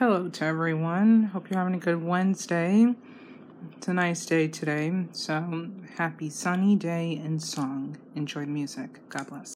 Hello to everyone. Hope you're having a good Wednesday. It's a nice day today, so happy sunny day and song. Enjoy the music. God bless.